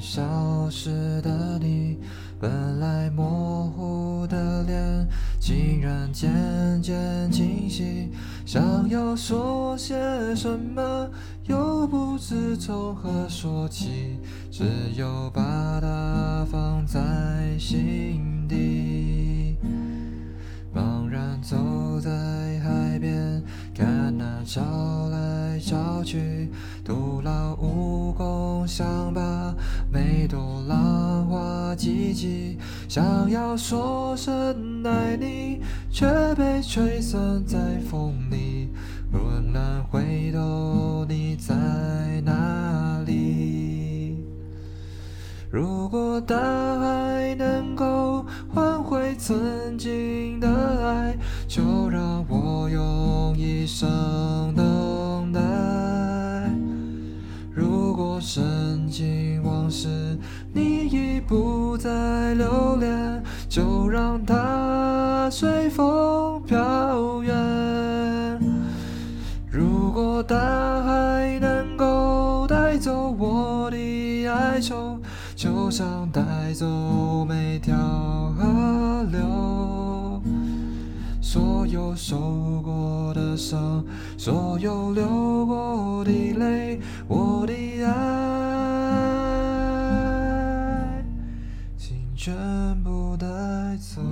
消失的你，本来模糊的脸，竟然渐渐清晰。想要说些什么，又不知从何说起，只有把它放在心底。茫然走在海边，看那潮来潮去，徒劳无功，想浪花记起。想要说声爱你，却被吹散在风里。蓦然回头，你在哪里？如果大海能够换回曾经的爱，就让我用一生等待。如果深情往事你已不再留恋，就让它随风飘远。如果大海能够带走我的哀愁，就像带走每条河流，所有受过的伤，所有流过的泪，我的爱，全部带走。